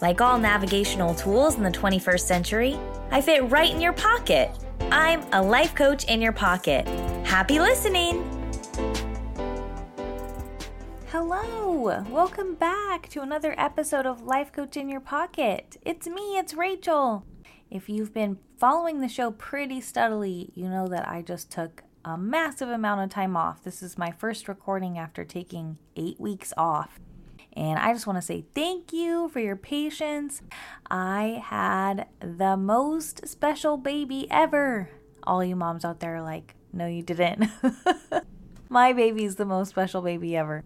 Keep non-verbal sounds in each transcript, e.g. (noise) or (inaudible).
Like all navigational tools in the 21st century, I fit right in your pocket. I'm a life coach in your pocket. Happy listening! Hello! Welcome back to another episode of Life Coach in Your Pocket. It's me, it's Rachel. If you've been following the show pretty steadily, you know that I just took a massive amount of time off. This is my first recording after taking eight weeks off. And I just want to say thank you for your patience. I had the most special baby ever. All you moms out there are like, no, you didn't. (laughs) My baby's the most special baby ever.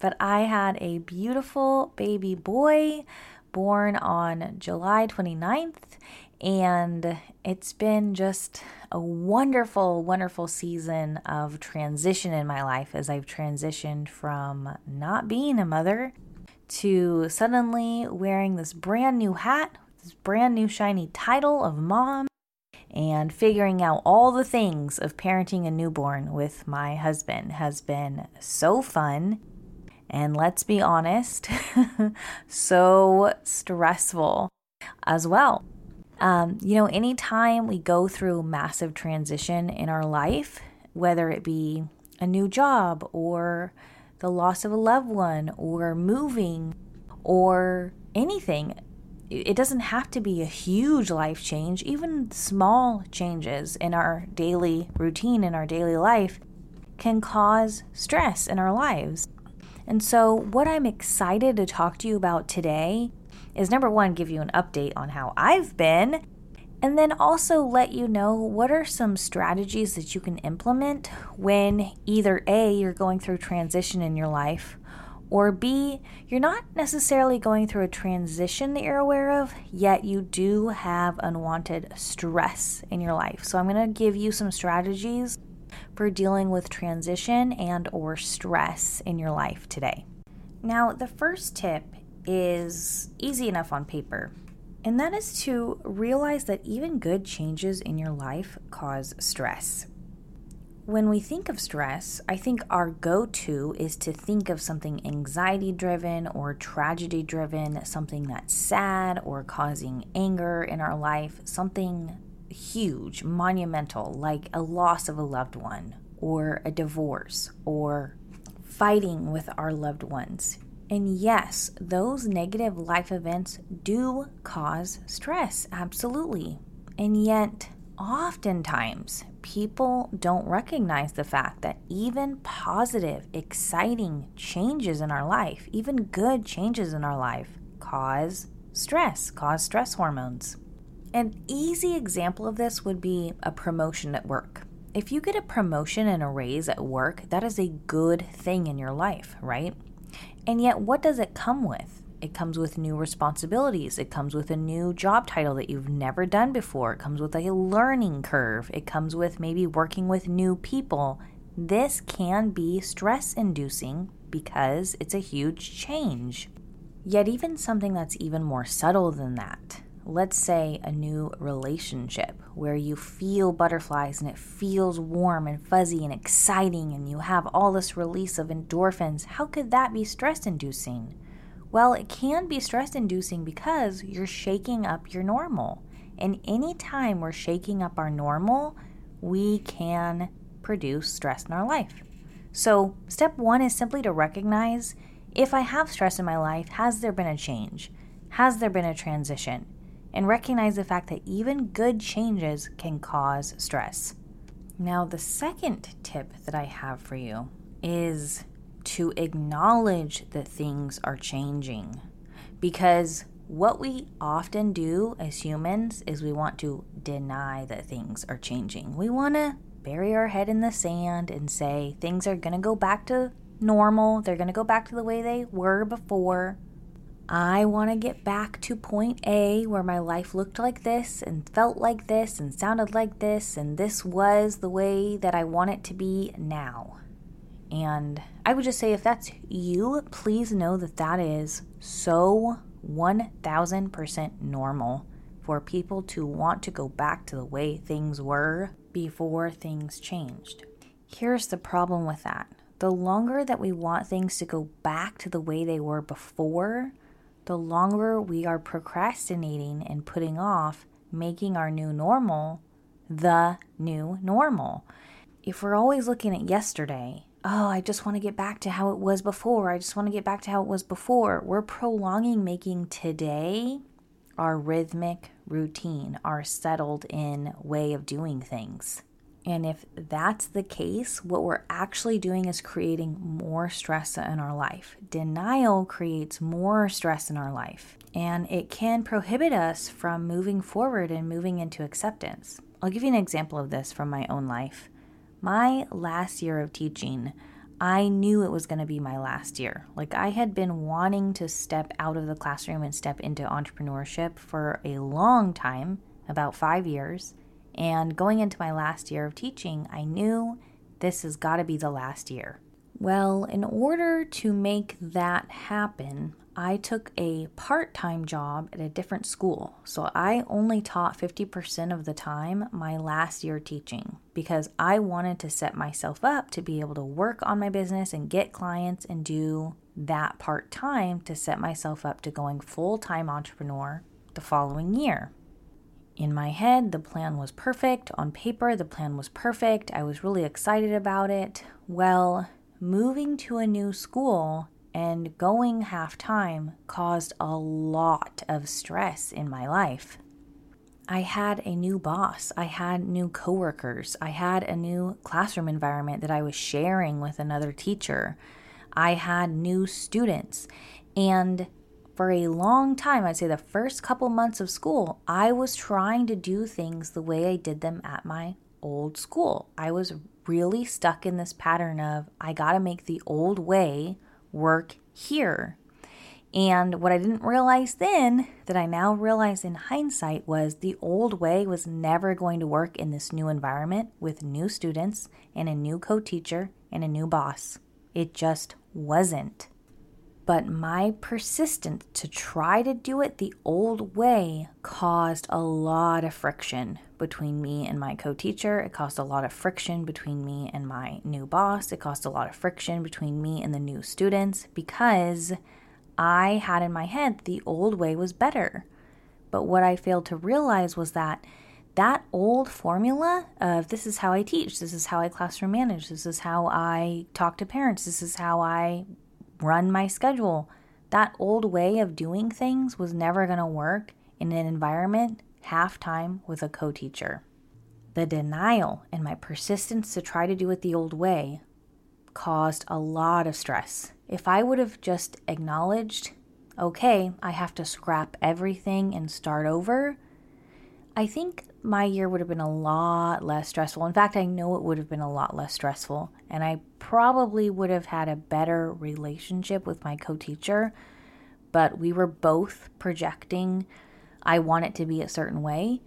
But I had a beautiful baby boy born on July 29th, and it's been just a wonderful, wonderful season of transition in my life as I've transitioned from not being a mother to suddenly wearing this brand new hat, this brand new shiny title of mom, and figuring out all the things of parenting a newborn with my husband has been so fun. And let's be honest, (laughs) so stressful as well. Um, you know, anytime we go through massive transition in our life, whether it be a new job or the loss of a loved one or moving or anything, it doesn't have to be a huge life change. Even small changes in our daily routine, in our daily life, can cause stress in our lives. And so, what I'm excited to talk to you about today is number one, give you an update on how I've been, and then also let you know what are some strategies that you can implement when either A, you're going through transition in your life, or B, you're not necessarily going through a transition that you're aware of, yet you do have unwanted stress in your life. So I'm going to give you some strategies for dealing with transition and or stress in your life today. Now, the first tip is easy enough on paper, and that is to realize that even good changes in your life cause stress. When we think of stress, I think our go to is to think of something anxiety driven or tragedy driven, something that's sad or causing anger in our life, something huge, monumental, like a loss of a loved one or a divorce or fighting with our loved ones. And yes, those negative life events do cause stress, absolutely. And yet, oftentimes, people don't recognize the fact that even positive, exciting changes in our life, even good changes in our life, cause stress, cause stress hormones. An easy example of this would be a promotion at work. If you get a promotion and a raise at work, that is a good thing in your life, right? And yet, what does it come with? It comes with new responsibilities. It comes with a new job title that you've never done before. It comes with a learning curve. It comes with maybe working with new people. This can be stress inducing because it's a huge change. Yet, even something that's even more subtle than that, let's say a new relationship where you feel butterflies and it feels warm and fuzzy and exciting and you have all this release of endorphins, how could that be stress inducing? Well, it can be stress inducing because you're shaking up your normal. And anytime we're shaking up our normal, we can produce stress in our life. So, step one is simply to recognize if I have stress in my life, has there been a change? Has there been a transition? And recognize the fact that even good changes can cause stress. Now, the second tip that I have for you is to acknowledge that things are changing because what we often do as humans is we want to deny that things are changing. We want to bury our head in the sand and say things are going to go back to normal, they're going to go back to the way they were before. I want to get back to point A where my life looked like this and felt like this and sounded like this, and this was the way that I want it to be now. And I would just say if that's you, please know that that is so 1000% normal for people to want to go back to the way things were before things changed. Here's the problem with that the longer that we want things to go back to the way they were before, the longer we are procrastinating and putting off making our new normal the new normal. If we're always looking at yesterday, oh, I just want to get back to how it was before, I just want to get back to how it was before, we're prolonging making today our rhythmic routine, our settled in way of doing things. And if that's the case, what we're actually doing is creating more stress in our life. Denial creates more stress in our life, and it can prohibit us from moving forward and moving into acceptance. I'll give you an example of this from my own life. My last year of teaching, I knew it was going to be my last year. Like, I had been wanting to step out of the classroom and step into entrepreneurship for a long time about five years. And going into my last year of teaching, I knew this has got to be the last year. Well, in order to make that happen, I took a part time job at a different school. So I only taught 50% of the time my last year teaching because I wanted to set myself up to be able to work on my business and get clients and do that part time to set myself up to going full time entrepreneur the following year. In my head, the plan was perfect. On paper, the plan was perfect. I was really excited about it. Well, moving to a new school and going half time caused a lot of stress in my life. I had a new boss, I had new coworkers, I had a new classroom environment that I was sharing with another teacher. I had new students, and for a long time, I'd say the first couple months of school, I was trying to do things the way I did them at my old school. I was really stuck in this pattern of I got to make the old way work here. And what I didn't realize then, that I now realize in hindsight, was the old way was never going to work in this new environment with new students and a new co teacher and a new boss. It just wasn't. But my persistence to try to do it the old way caused a lot of friction between me and my co teacher. It caused a lot of friction between me and my new boss. It caused a lot of friction between me and the new students because I had in my head the old way was better. But what I failed to realize was that that old formula of this is how I teach, this is how I classroom manage, this is how I talk to parents, this is how I run my schedule. That old way of doing things was never going to work in an environment half time with a co teacher. The denial and my persistence to try to do it the old way caused a lot of stress. If I would have just acknowledged, okay, I have to scrap everything and start over, I think my year would have been a lot less stressful. In fact, I know it would have been a lot less stressful, and I probably would have had a better relationship with my co teacher. But we were both projecting, I want it to be a certain way.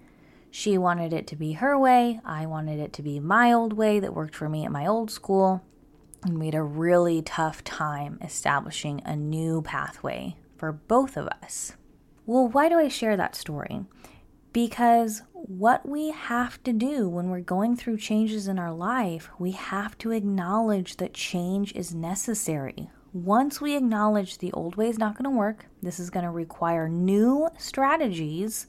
She wanted it to be her way. I wanted it to be my old way that worked for me at my old school. And we had a really tough time establishing a new pathway for both of us. Well, why do I share that story? Because what we have to do when we're going through changes in our life, we have to acknowledge that change is necessary. Once we acknowledge the old way is not going to work, this is going to require new strategies,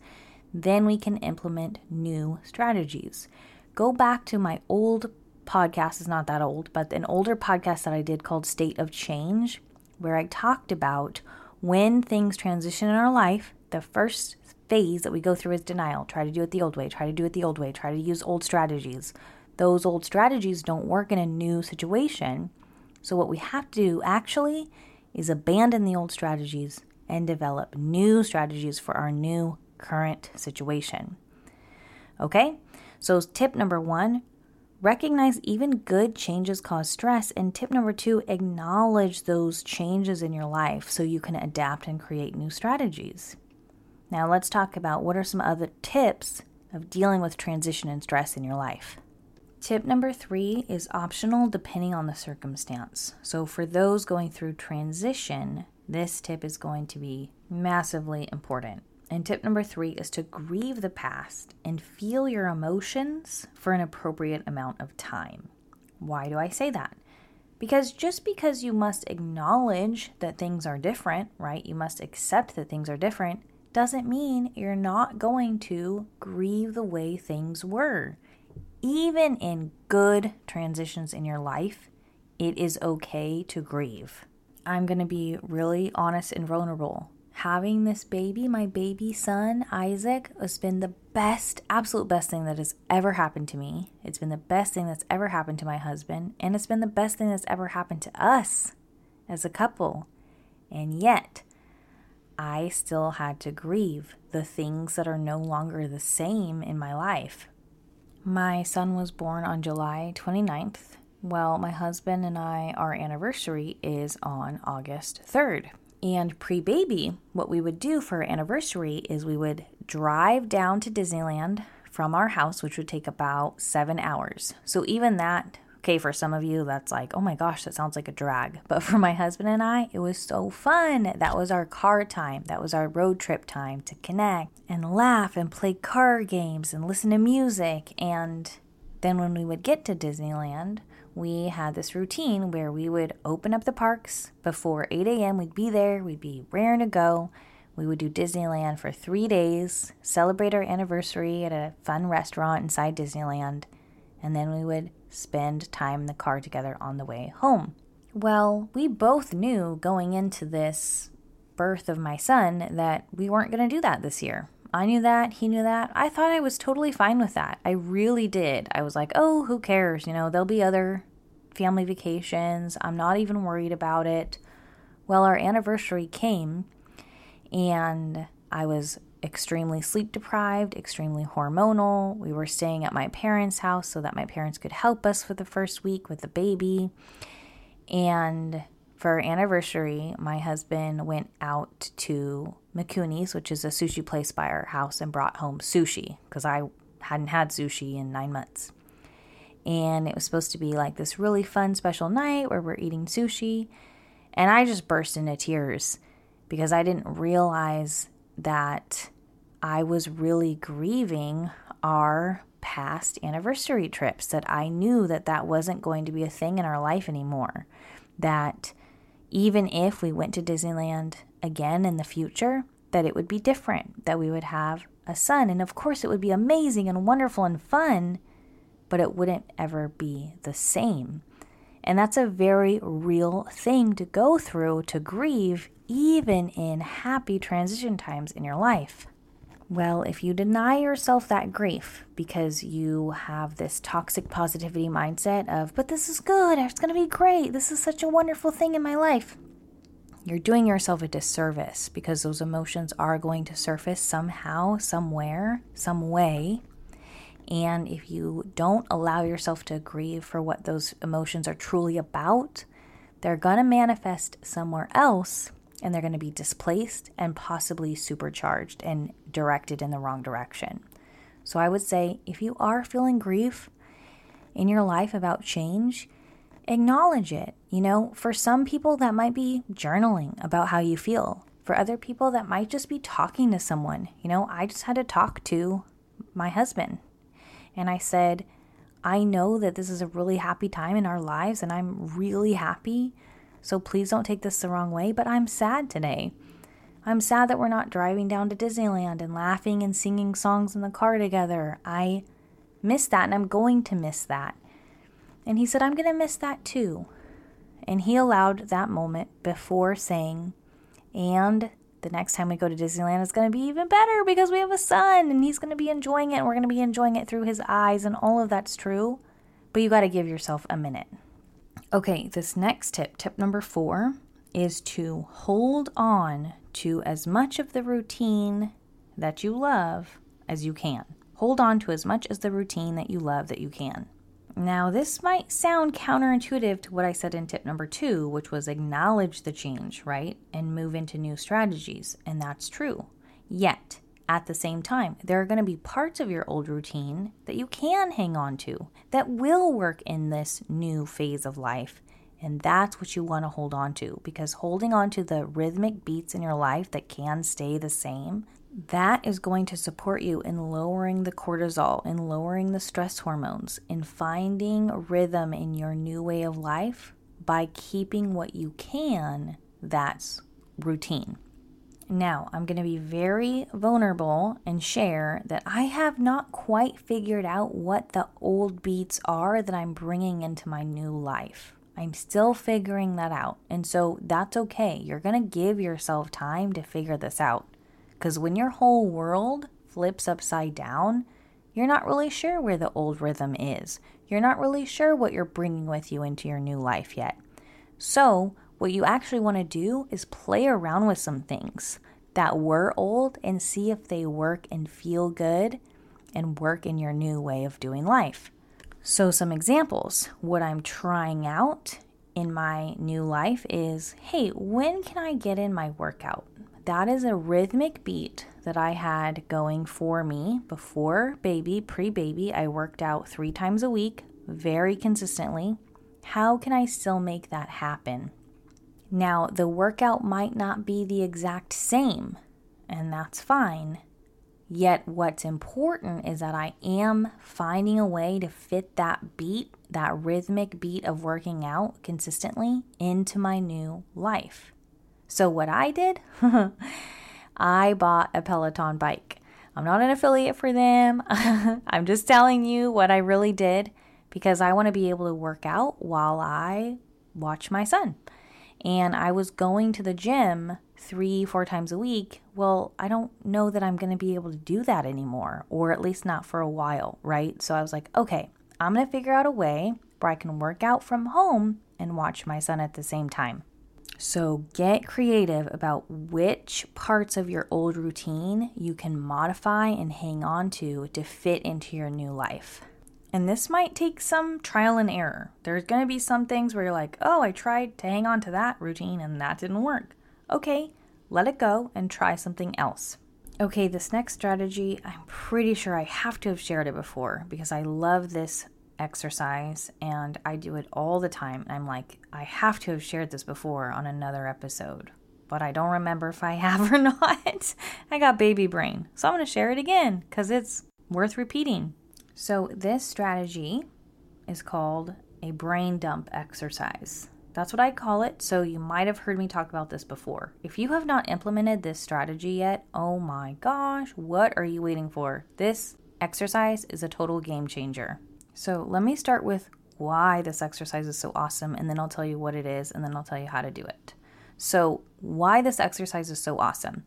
then we can implement new strategies. Go back to my old podcast, is not that old, but an older podcast that I did called State of Change, where I talked about when things transition in our life, the first phase that we go through is denial. Try to do it the old way, try to do it the old way, try to use old strategies. Those old strategies don't work in a new situation. So, what we have to do actually is abandon the old strategies and develop new strategies for our new current situation. Okay? So, tip number one recognize even good changes cause stress. And tip number two, acknowledge those changes in your life so you can adapt and create new strategies. Now, let's talk about what are some other tips of dealing with transition and stress in your life. Tip number three is optional depending on the circumstance. So, for those going through transition, this tip is going to be massively important. And tip number three is to grieve the past and feel your emotions for an appropriate amount of time. Why do I say that? Because just because you must acknowledge that things are different, right? You must accept that things are different, doesn't mean you're not going to grieve the way things were even in good transitions in your life, it is okay to grieve. I'm going to be really honest and vulnerable. Having this baby, my baby son, Isaac, has been the best, absolute best thing that has ever happened to me. It's been the best thing that's ever happened to my husband, and it's been the best thing that's ever happened to us as a couple. And yet, I still had to grieve the things that are no longer the same in my life. My son was born on July 29th. Well, my husband and I, our anniversary is on August 3rd. And pre baby, what we would do for our anniversary is we would drive down to Disneyland from our house, which would take about seven hours. So even that Okay, for some of you, that's like, oh my gosh, that sounds like a drag. But for my husband and I, it was so fun. That was our car time. That was our road trip time to connect and laugh and play car games and listen to music. And then when we would get to Disneyland, we had this routine where we would open up the parks before 8 a.m. We'd be there, we'd be raring to go. We would do Disneyland for three days, celebrate our anniversary at a fun restaurant inside Disneyland, and then we would spend time in the car together on the way home. Well, we both knew going into this birth of my son that we weren't going to do that this year. I knew that, he knew that. I thought I was totally fine with that. I really did. I was like, oh, who cares? You know, there'll be other family vacations. I'm not even worried about it. Well, our anniversary came and I was extremely sleep deprived, extremely hormonal. We were staying at my parents' house so that my parents could help us for the first week with the baby. And for our anniversary, my husband went out to Mikuni's, which is a sushi place by our house, and brought home sushi because I hadn't had sushi in nine months. And it was supposed to be like this really fun special night where we're eating sushi. And I just burst into tears because I didn't realize that I was really grieving our past anniversary trips that I knew that that wasn't going to be a thing in our life anymore. That even if we went to Disneyland again in the future that it would be different that we would have a son. And of course it would be amazing and wonderful and fun but it wouldn't ever be the same. And that's a very real thing to go through to grieve even in happy transition times in your life. Well, if you deny yourself that grief because you have this toxic positivity mindset of, but this is good, it's going to be great, this is such a wonderful thing in my life, you're doing yourself a disservice because those emotions are going to surface somehow, somewhere, some way. And if you don't allow yourself to grieve for what those emotions are truly about, they're going to manifest somewhere else and they're going to be displaced and possibly supercharged and directed in the wrong direction. So I would say if you are feeling grief in your life about change, acknowledge it. You know, for some people, that might be journaling about how you feel. For other people, that might just be talking to someone. You know, I just had to talk to my husband. And I said, I know that this is a really happy time in our lives, and I'm really happy so please don't take this the wrong way, but I'm sad today. I'm sad that we're not driving down to Disneyland and laughing and singing songs in the car together. I miss that and I'm going to miss that. And he said, I'm going to miss that too. And he allowed that moment before saying, and the next time we go to Disneyland is going to be even better because we have a son and he's going to be enjoying it and we're going to be enjoying it through his eyes and all of that's true. But you got to give yourself a minute. Okay, this next tip, tip number four, is to hold on to as much of the routine that you love as you can. Hold on to as much as the routine that you love that you can. Now, this might sound counterintuitive to what I said in tip number two, which was acknowledge the change, right? And move into new strategies. And that's true. Yet, at the same time, there are going to be parts of your old routine that you can hang on to that will work in this new phase of life. And that's what you want to hold on to because holding on to the rhythmic beats in your life that can stay the same, that is going to support you in lowering the cortisol, in lowering the stress hormones, in finding rhythm in your new way of life by keeping what you can that's routine. Now, I'm going to be very vulnerable and share that I have not quite figured out what the old beats are that I'm bringing into my new life. I'm still figuring that out. And so that's okay. You're going to give yourself time to figure this out. Because when your whole world flips upside down, you're not really sure where the old rhythm is. You're not really sure what you're bringing with you into your new life yet. So, what you actually want to do is play around with some things that were old and see if they work and feel good and work in your new way of doing life. So, some examples what I'm trying out in my new life is hey, when can I get in my workout? that is a rhythmic beat that I had going for me before baby, pre baby. I worked out three times a week, very consistently. How can I still make that happen? Now, the workout might not be the exact same, and that's fine. Yet, what's important is that I am finding a way to fit that beat, that rhythmic beat of working out consistently into my new life. So, what I did, (laughs) I bought a Peloton bike. I'm not an affiliate for them. (laughs) I'm just telling you what I really did because I want to be able to work out while I watch my son. And I was going to the gym three, four times a week. Well, I don't know that I'm going to be able to do that anymore, or at least not for a while, right? So I was like, okay, I'm going to figure out a way where I can work out from home and watch my son at the same time. So get creative about which parts of your old routine you can modify and hang on to to fit into your new life. And this might take some trial and error. There's going to be some things where you're like, oh, I tried to hang on to that routine and that didn't work. Okay, let it go and try something else. Okay, this next strategy, I'm pretty sure I have to have shared it before because I love this exercise and I do it all the time. And I'm like, I have to have shared this before on another episode, but I don't remember if I (laughs) have or not. I got baby brain. So I'm going to share it again because it's worth repeating. So, this strategy is called a brain dump exercise. That's what I call it. So, you might have heard me talk about this before. If you have not implemented this strategy yet, oh my gosh, what are you waiting for? This exercise is a total game changer. So let me start with why this exercise is so awesome, and then I'll tell you what it is, and then I'll tell you how to do it. So, why this exercise is so awesome.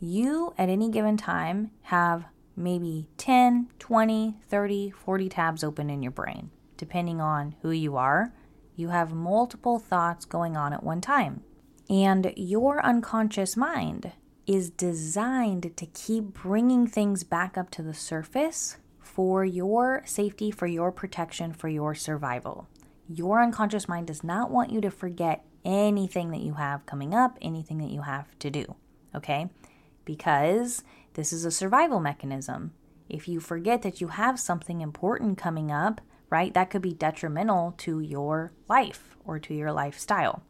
You, at any given time, have maybe 10, 20, 30, 40 tabs open in your brain, depending on who you are. You have multiple thoughts going on at one time. And your unconscious mind is designed to keep bringing things back up to the surface for your safety, for your protection, for your survival. Your unconscious mind does not want you to forget anything that you have coming up, anything that you have to do, okay? Because this is a survival mechanism. If you forget that you have something important coming up, right, that could be detrimental to your life or to your lifestyle.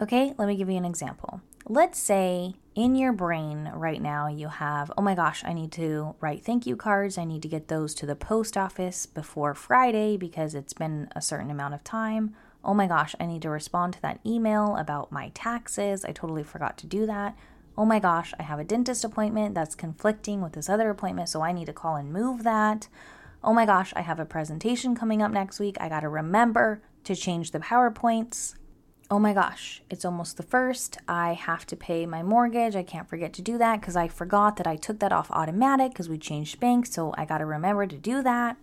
Okay, let me give you an example. Let's say in your brain right now you have, oh my gosh, I need to write thank you cards. I need to get those to the post office before Friday because it's been a certain amount of time. Oh my gosh, I need to respond to that email about my taxes. I totally forgot to do that. Oh my gosh, I have a dentist appointment that's conflicting with this other appointment, so I need to call and move that. Oh my gosh, I have a presentation coming up next week. I got to remember to change the PowerPoints oh my gosh, it's almost the first. I have to pay my mortgage. I can't forget to do that because I forgot that I took that off automatic because we changed banks. So I got to remember to do that.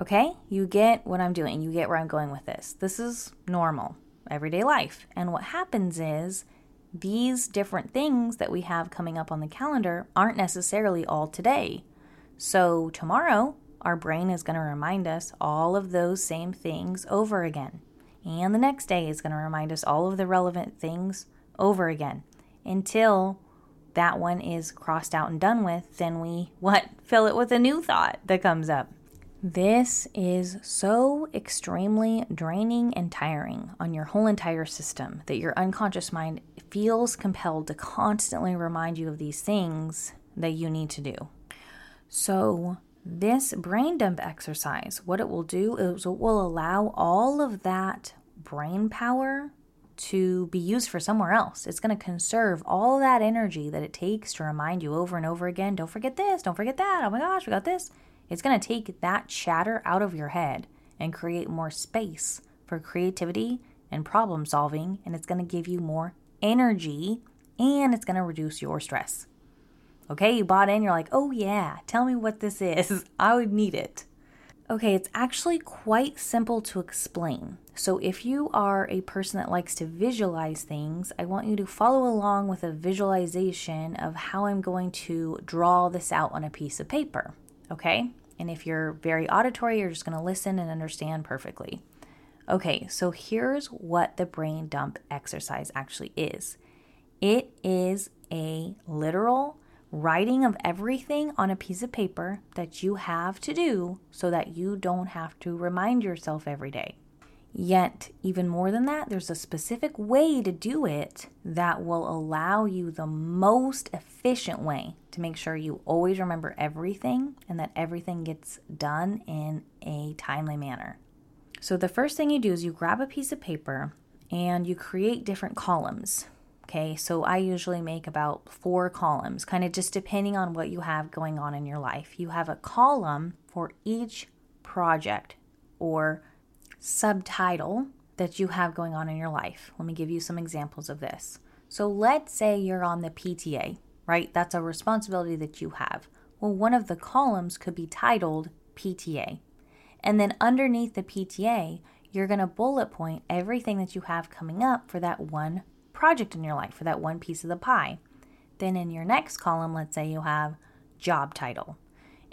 Okay, you get what I'm doing. You get where I'm going with this. This is normal, everyday life. And what happens is these different things that we have coming up on the calendar aren't necessarily all today. So tomorrow, our brain is going to remind us all of those same things over again. And the next day is going to remind us all of the relevant things over again until that one is crossed out and done with. Then we, (laughs) what, fill it with a new thought that comes up. This is so extremely draining and tiring on your whole entire system that your unconscious mind feels compelled to constantly remind you of these things that you need to do. So, this brain dump exercise, what it will do is it will allow all of that brain power to be used for somewhere else. It's going to conserve all that energy that it takes to remind you over and over again don't forget this, don't forget that. Oh my gosh, we got this. It's going to take that chatter out of your head and create more space for creativity and problem solving, and it's going to give you more energy and it's going to reduce your stress. Okay, you bought in, you're like, oh yeah, tell me what this is. (laughs) I would need it. Okay, it's actually quite simple to explain. So, if you are a person that likes to visualize things, I want you to follow along with a visualization of how I'm going to draw this out on a piece of paper. Okay, and if you're very auditory, you're just going to listen and understand perfectly. Okay, so here's what the brain dump exercise actually is it is a literal writing of everything on a piece of paper that you have to do so that you don't have to remind yourself every day. Yet, even more than that, there's a specific way to do it that will allow you the most efficient way to make sure you always remember everything and that everything gets done in a timely manner. So, the first thing you do is you grab a piece of paper and you create different columns. Okay, so I usually make about four columns, kind of just depending on what you have going on in your life. You have a column for each project or subtitle that you have going on in your life. Let me give you some examples of this. So, let's say you're on the PTA, right? That's a responsibility that you have. Well, one of the columns could be titled PTA. And then underneath the PTA, you're going to bullet point everything that you have coming up for that one project in your life, for that one piece of the pie. Then in your next column, let's say you have job title.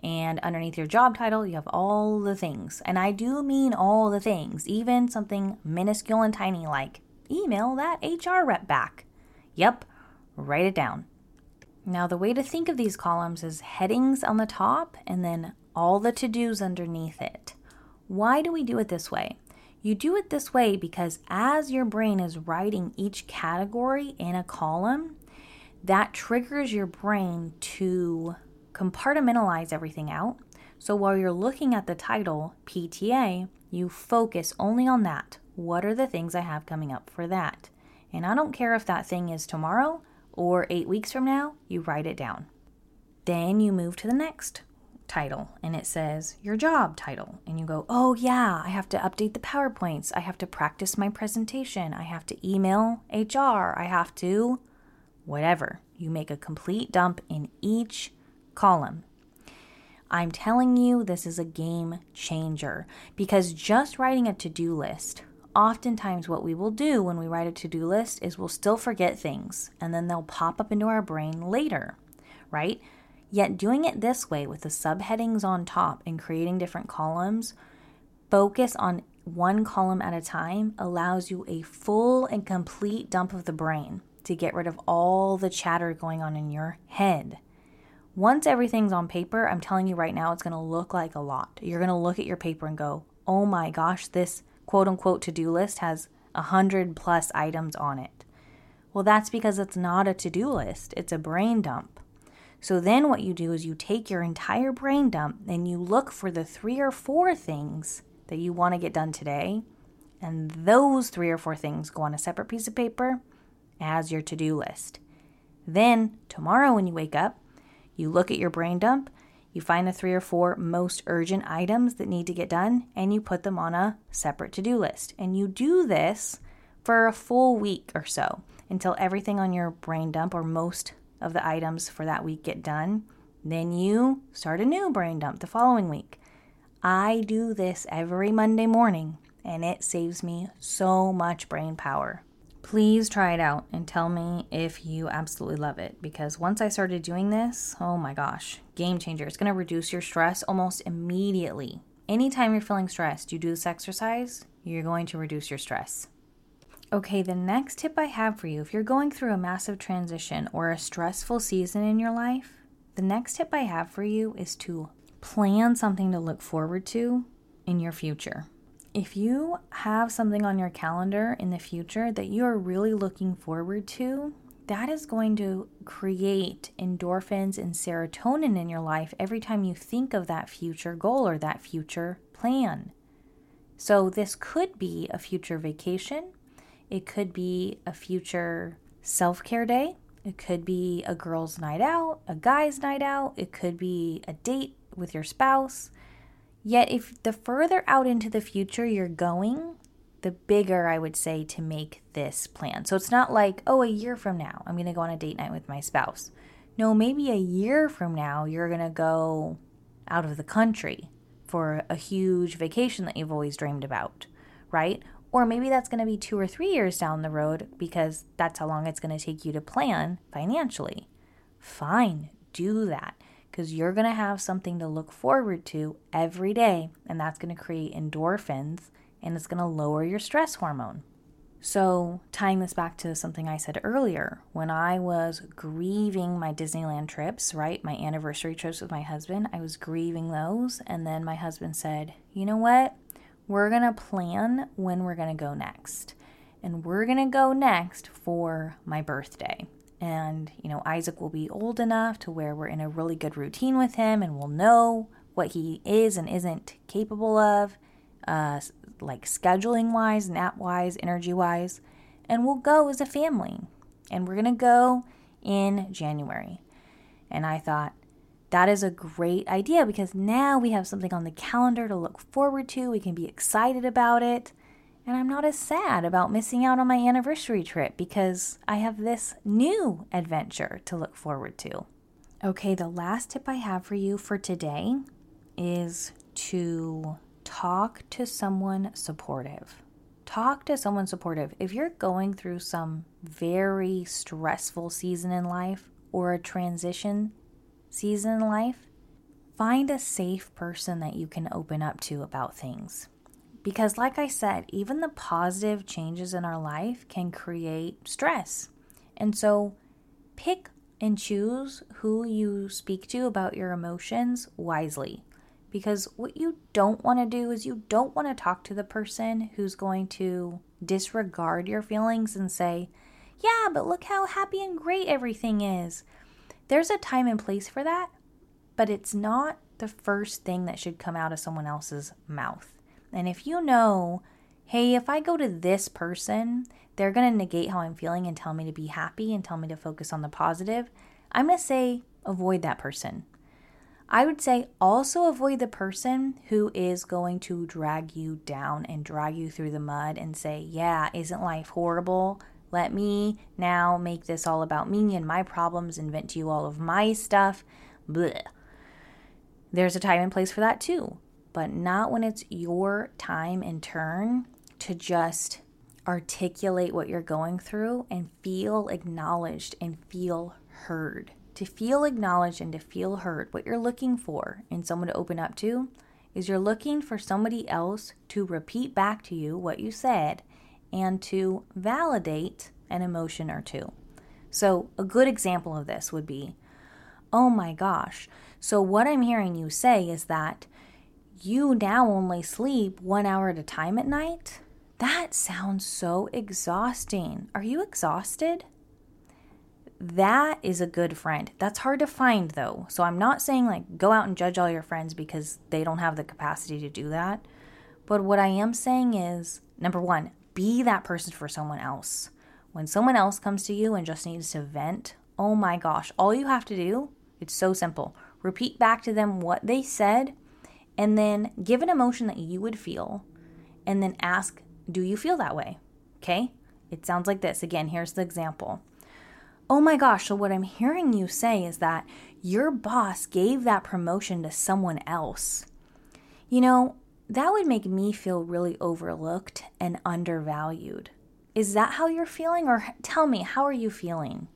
And underneath your job title, you have all the things. And I do mean all the things, even something minuscule and tiny like email that HR rep back. Yep, write it down. Now, the way to think of these columns is headings on the top and then all the to dos underneath it. Why do we do it this way? You do it this way because as your brain is writing each category in a column, that triggers your brain to compartmentalize everything out. So while you're looking at the title, PTA, you focus only on that. What are the things I have coming up for that? And I don't care if that thing is tomorrow or eight weeks from now, you write it down. Then you move to the next title and it says your job title. And you go, oh, yeah, I have to update the PowerPoints. I have to practice my presentation. I have to email HR. I have to whatever. You make a complete dump in each column. I'm telling you, this is a game changer because just writing a to do list, oftentimes what we will do when we write a to do list is we'll still forget things and then they'll pop up into our brain later, right? Yet doing it this way with the subheadings on top and creating different columns, focus on one column at a time allows you a full and complete dump of the brain to get rid of all the chatter going on in your head. Once everything's on paper, I'm telling you right now, it's going to look like a lot. You're going to look at your paper and go, oh my gosh, this quote unquote to do list has a hundred plus items on it. Well, that's because it's not a to do list, it's a brain dump. So then what you do is you take your entire brain dump and you look for the three or four things that you want to get done today. And those three or four things go on a separate piece of paper as your to do list. Then tomorrow when you wake up, you look at your brain dump, you find the three or four most urgent items that need to get done, and you put them on a separate to do list. And you do this for a full week or so until everything on your brain dump or most of the items for that week get done. Then you start a new brain dump the following week. I do this every Monday morning and it saves me so much brain power. Please try it out and tell me if you absolutely love it because once I started doing this, oh my gosh, game changer. It's to reduce your stress almost immediately. Anytime you're feeling stressed, you do this exercise, you're going to reduce your stress. Okay, the next tip I have for you if you're going through a massive transition or a stressful season in your life, the next tip I have for you is to plan something to look forward to in your future. If you have something on your calendar in the future that you are really looking forward to, that is going to create endorphins and serotonin in your life every time you think of that future goal or that future plan. So, this could be a future vacation, it could be a future self care day, it could be a girl's night out, a guy's night out, it could be a date with your spouse. Yet, if the further out into the future you're going, the bigger I would say to make this plan. So it's not like, oh, a year from now, I'm going to go on a date night with my spouse. No, maybe a year from now, you're going to go out of the country for a huge vacation that you've always dreamed about, right? Or maybe that's going to be two or three years down the road because that's how long it's going to take you to plan financially. Fine, do that because you're going to have something to look forward to every day, and that's going to create endorphins and it's going to lower your stress hormone. So, tying this back to something I said earlier, when I was grieving my Disneyland trips, right, my anniversary trips with my husband, I was grieving those. And then my husband said, You know what? We're going to plan when we're going to go next. And we're going to go next for my birthday. And, you know, Isaac will be old enough to where we're in a really good routine with him and we'll know what he is and isn't capable of, uh, like scheduling wise, nap wise, energy wise. And we'll go as a family. And we're going to go in January. And I thought, that is a great idea because now we have something on the calendar to look forward to. We can be excited about it. And I'm not as sad about missing out on my anniversary trip because I have this new adventure to look forward to. Okay, the last tip I have for you for today is to talk to someone supportive. Talk to someone supportive. If you're going through some very stressful season in life or a transition season in life, find a safe person that you can open up to about things. Because, like I said, even the positive changes in our life can create stress. And so, pick and choose who you speak to about your emotions wisely. Because what you don't want to do is you don't want to talk to the person who's going to disregard your feelings and say, Yeah, but look how happy and great everything is. There's a time and place for that, but it's not the first thing that should come out of someone else's mouth. And if you know, hey, if I go to this person, they're going to negate how I'm feeling and tell me to be happy and tell me to focus on the positive, I'm going to say avoid that person. I would say also avoid the person who is going to drag you down and drag you through the mud and say, Yeah, isn't life horrible? Let me now make this all about me and my problems and vent to you all of my stuff. Blech. There's a time and place for that too but not when it's your time and turn to just articulate what you're going through and feel acknowledged and feel heard. To feel acknowledged and to feel heard, what you're looking for in someone to open up to is you're looking for somebody else to repeat back to you what you said and to validate an emotion or two. So, a good example of this would be, Oh my gosh, so what I'm hearing you say is that you now only sleep one hour at a time at night? That sounds so exhausting. Are you exhausted? That is a good friend. That's hard to find though. So I'm not saying like go out and judge all your friends because they don't have the capacity to do that. But what I am saying is number one, be that person for someone else. When someone else comes to you and just needs to vent, oh my gosh, all you have to do, it's so simple. Repeat back to them what they said and then give an emotion that you would feel and then ask, Do you feel that way? Okay? It sounds like this. Again, here's the example. Oh my gosh, so what I'm hearing you say is that your boss gave that promotion to someone else. You know, that would make me feel really overlooked and undervalued. Is that how you're feeling? Or tell me, how are you feeling?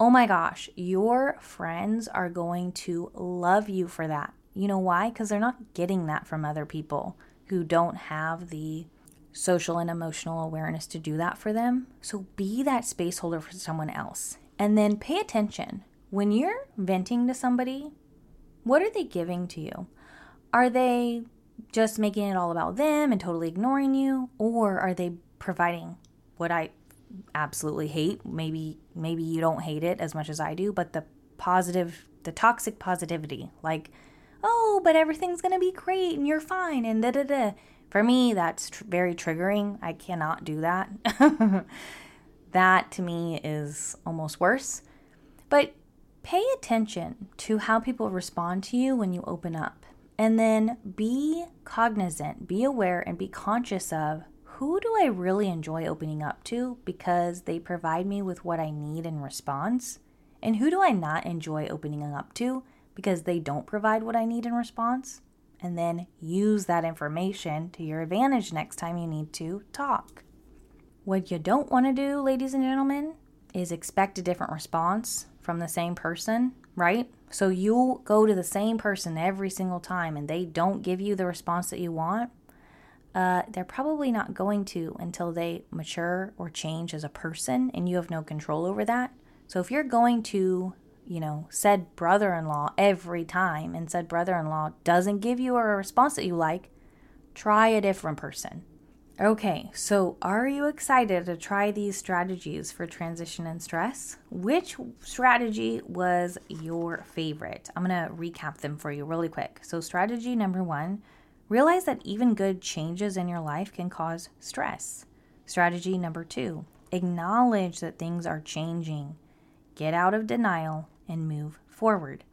Oh my gosh, your friends are going to love you for that. You know why? Because they're not getting that from other people who don't have the social and emotional awareness to do that for them. So be that space holder for someone else. And then pay attention. When you're venting to somebody, what are they giving to you? Are they just making it all about them and totally ignoring you? Or are they providing what I absolutely hate. Maybe maybe you don't hate it as much as I do, but the positive, the toxic positivity, like, oh, but everything's gonna be great and you're fine and da da da. For me, that's tr- very triggering. I cannot do that. (laughs) that to me is almost worse. But pay attention to how people respond to you when you open up. And then be cognizant, be aware, and be conscious of who do I really enjoy opening up to because they provide me with what I need in response? And who do I not enjoy opening up to because they don't provide what I need in response? And then use that information to your advantage next time you need to talk. What you don't want to do, ladies and gentlemen, is expect a different response from the same person, right? So you'll go to the same person every single time and they don't give you the response that you want uh, they're probably not going to until they mature or change as a person, and you have no control over that. So if you're going to, you know, said brother in law every time and said brother in law doesn't give you a response that you like, try a different person. Okay, so are you excited to try these strategies for transition and stress? Which strategy was your favorite? I'm gonna recap them for you really quick. So, strategy number one Realize that even good changes in your life can cause stress. Strategy number two acknowledge that things are changing. Get out of denial and move forward.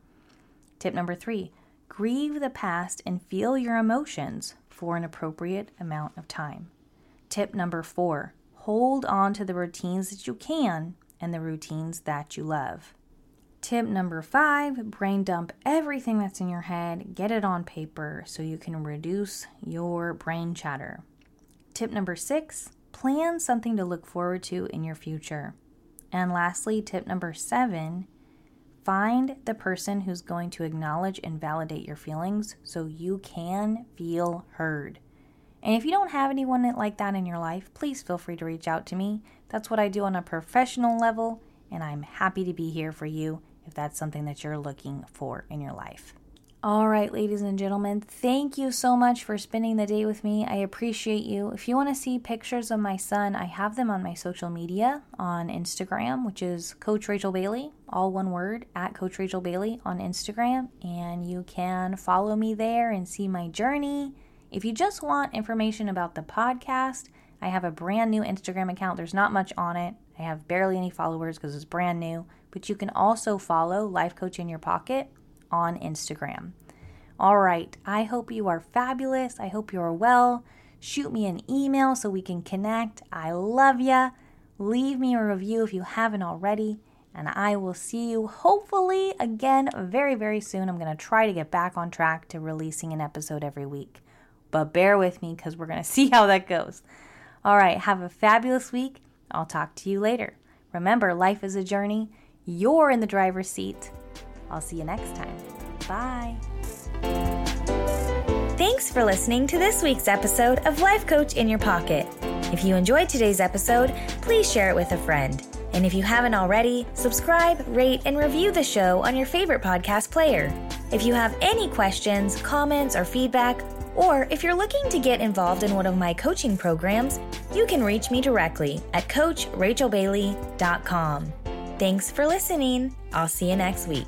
Tip number three grieve the past and feel your emotions for an appropriate amount of time. Tip number four hold on to the routines that you can and the routines that you love. Tip number five brain dump everything that's in your head, get it on paper so you can reduce your brain chatter. Tip number six plan something to look forward to in your future. And lastly, tip number seven find the person who's going to acknowledge and validate your feelings so you can feel heard. And if you don't have anyone like that in your life, please feel free to reach out to me. That's what I do on a professional level, and I'm happy to be here for you if that's something that you're looking for in your life. All right, ladies and gentlemen, thank you so much for spending the day with me. I appreciate you. If you want to see pictures of my son, I have them on my social media on Instagram, which is Coach Rachel Bailey, all one word, at Coach Rachel Bailey on Instagram. And you can follow me there and see my journey. If you just want information about the podcast, I have a brand new Instagram account. There's not much on it. I have barely any followers because it's brand new, but you can also follow Life Coach in Your Pocket on Instagram. All right, I hope you are fabulous. I hope you are well. Shoot me an email so we can connect. I love ya. Leave me a review if you haven't already, and I will see you hopefully again very, very soon. I'm going to try to get back on track to releasing an episode every week, but bear with me because we're going (laughs) to see how that goes. All right, have a fabulous week. I'll talk to you later. Remember, life is a journey. You're in the driver's seat. I'll see you next time. Bye. Thanks for listening to this week's episode of Life Coach in Your Pocket. If you enjoyed today's episode, please share it with a friend. And if you haven't already, subscribe, rate, and review the show on your favorite podcast player. If you have any questions, comments, or feedback, or if you're looking to get involved in one of my coaching programs, you can reach me directly at CoachRachelBailey.com. Thanks for listening. I'll see you next week.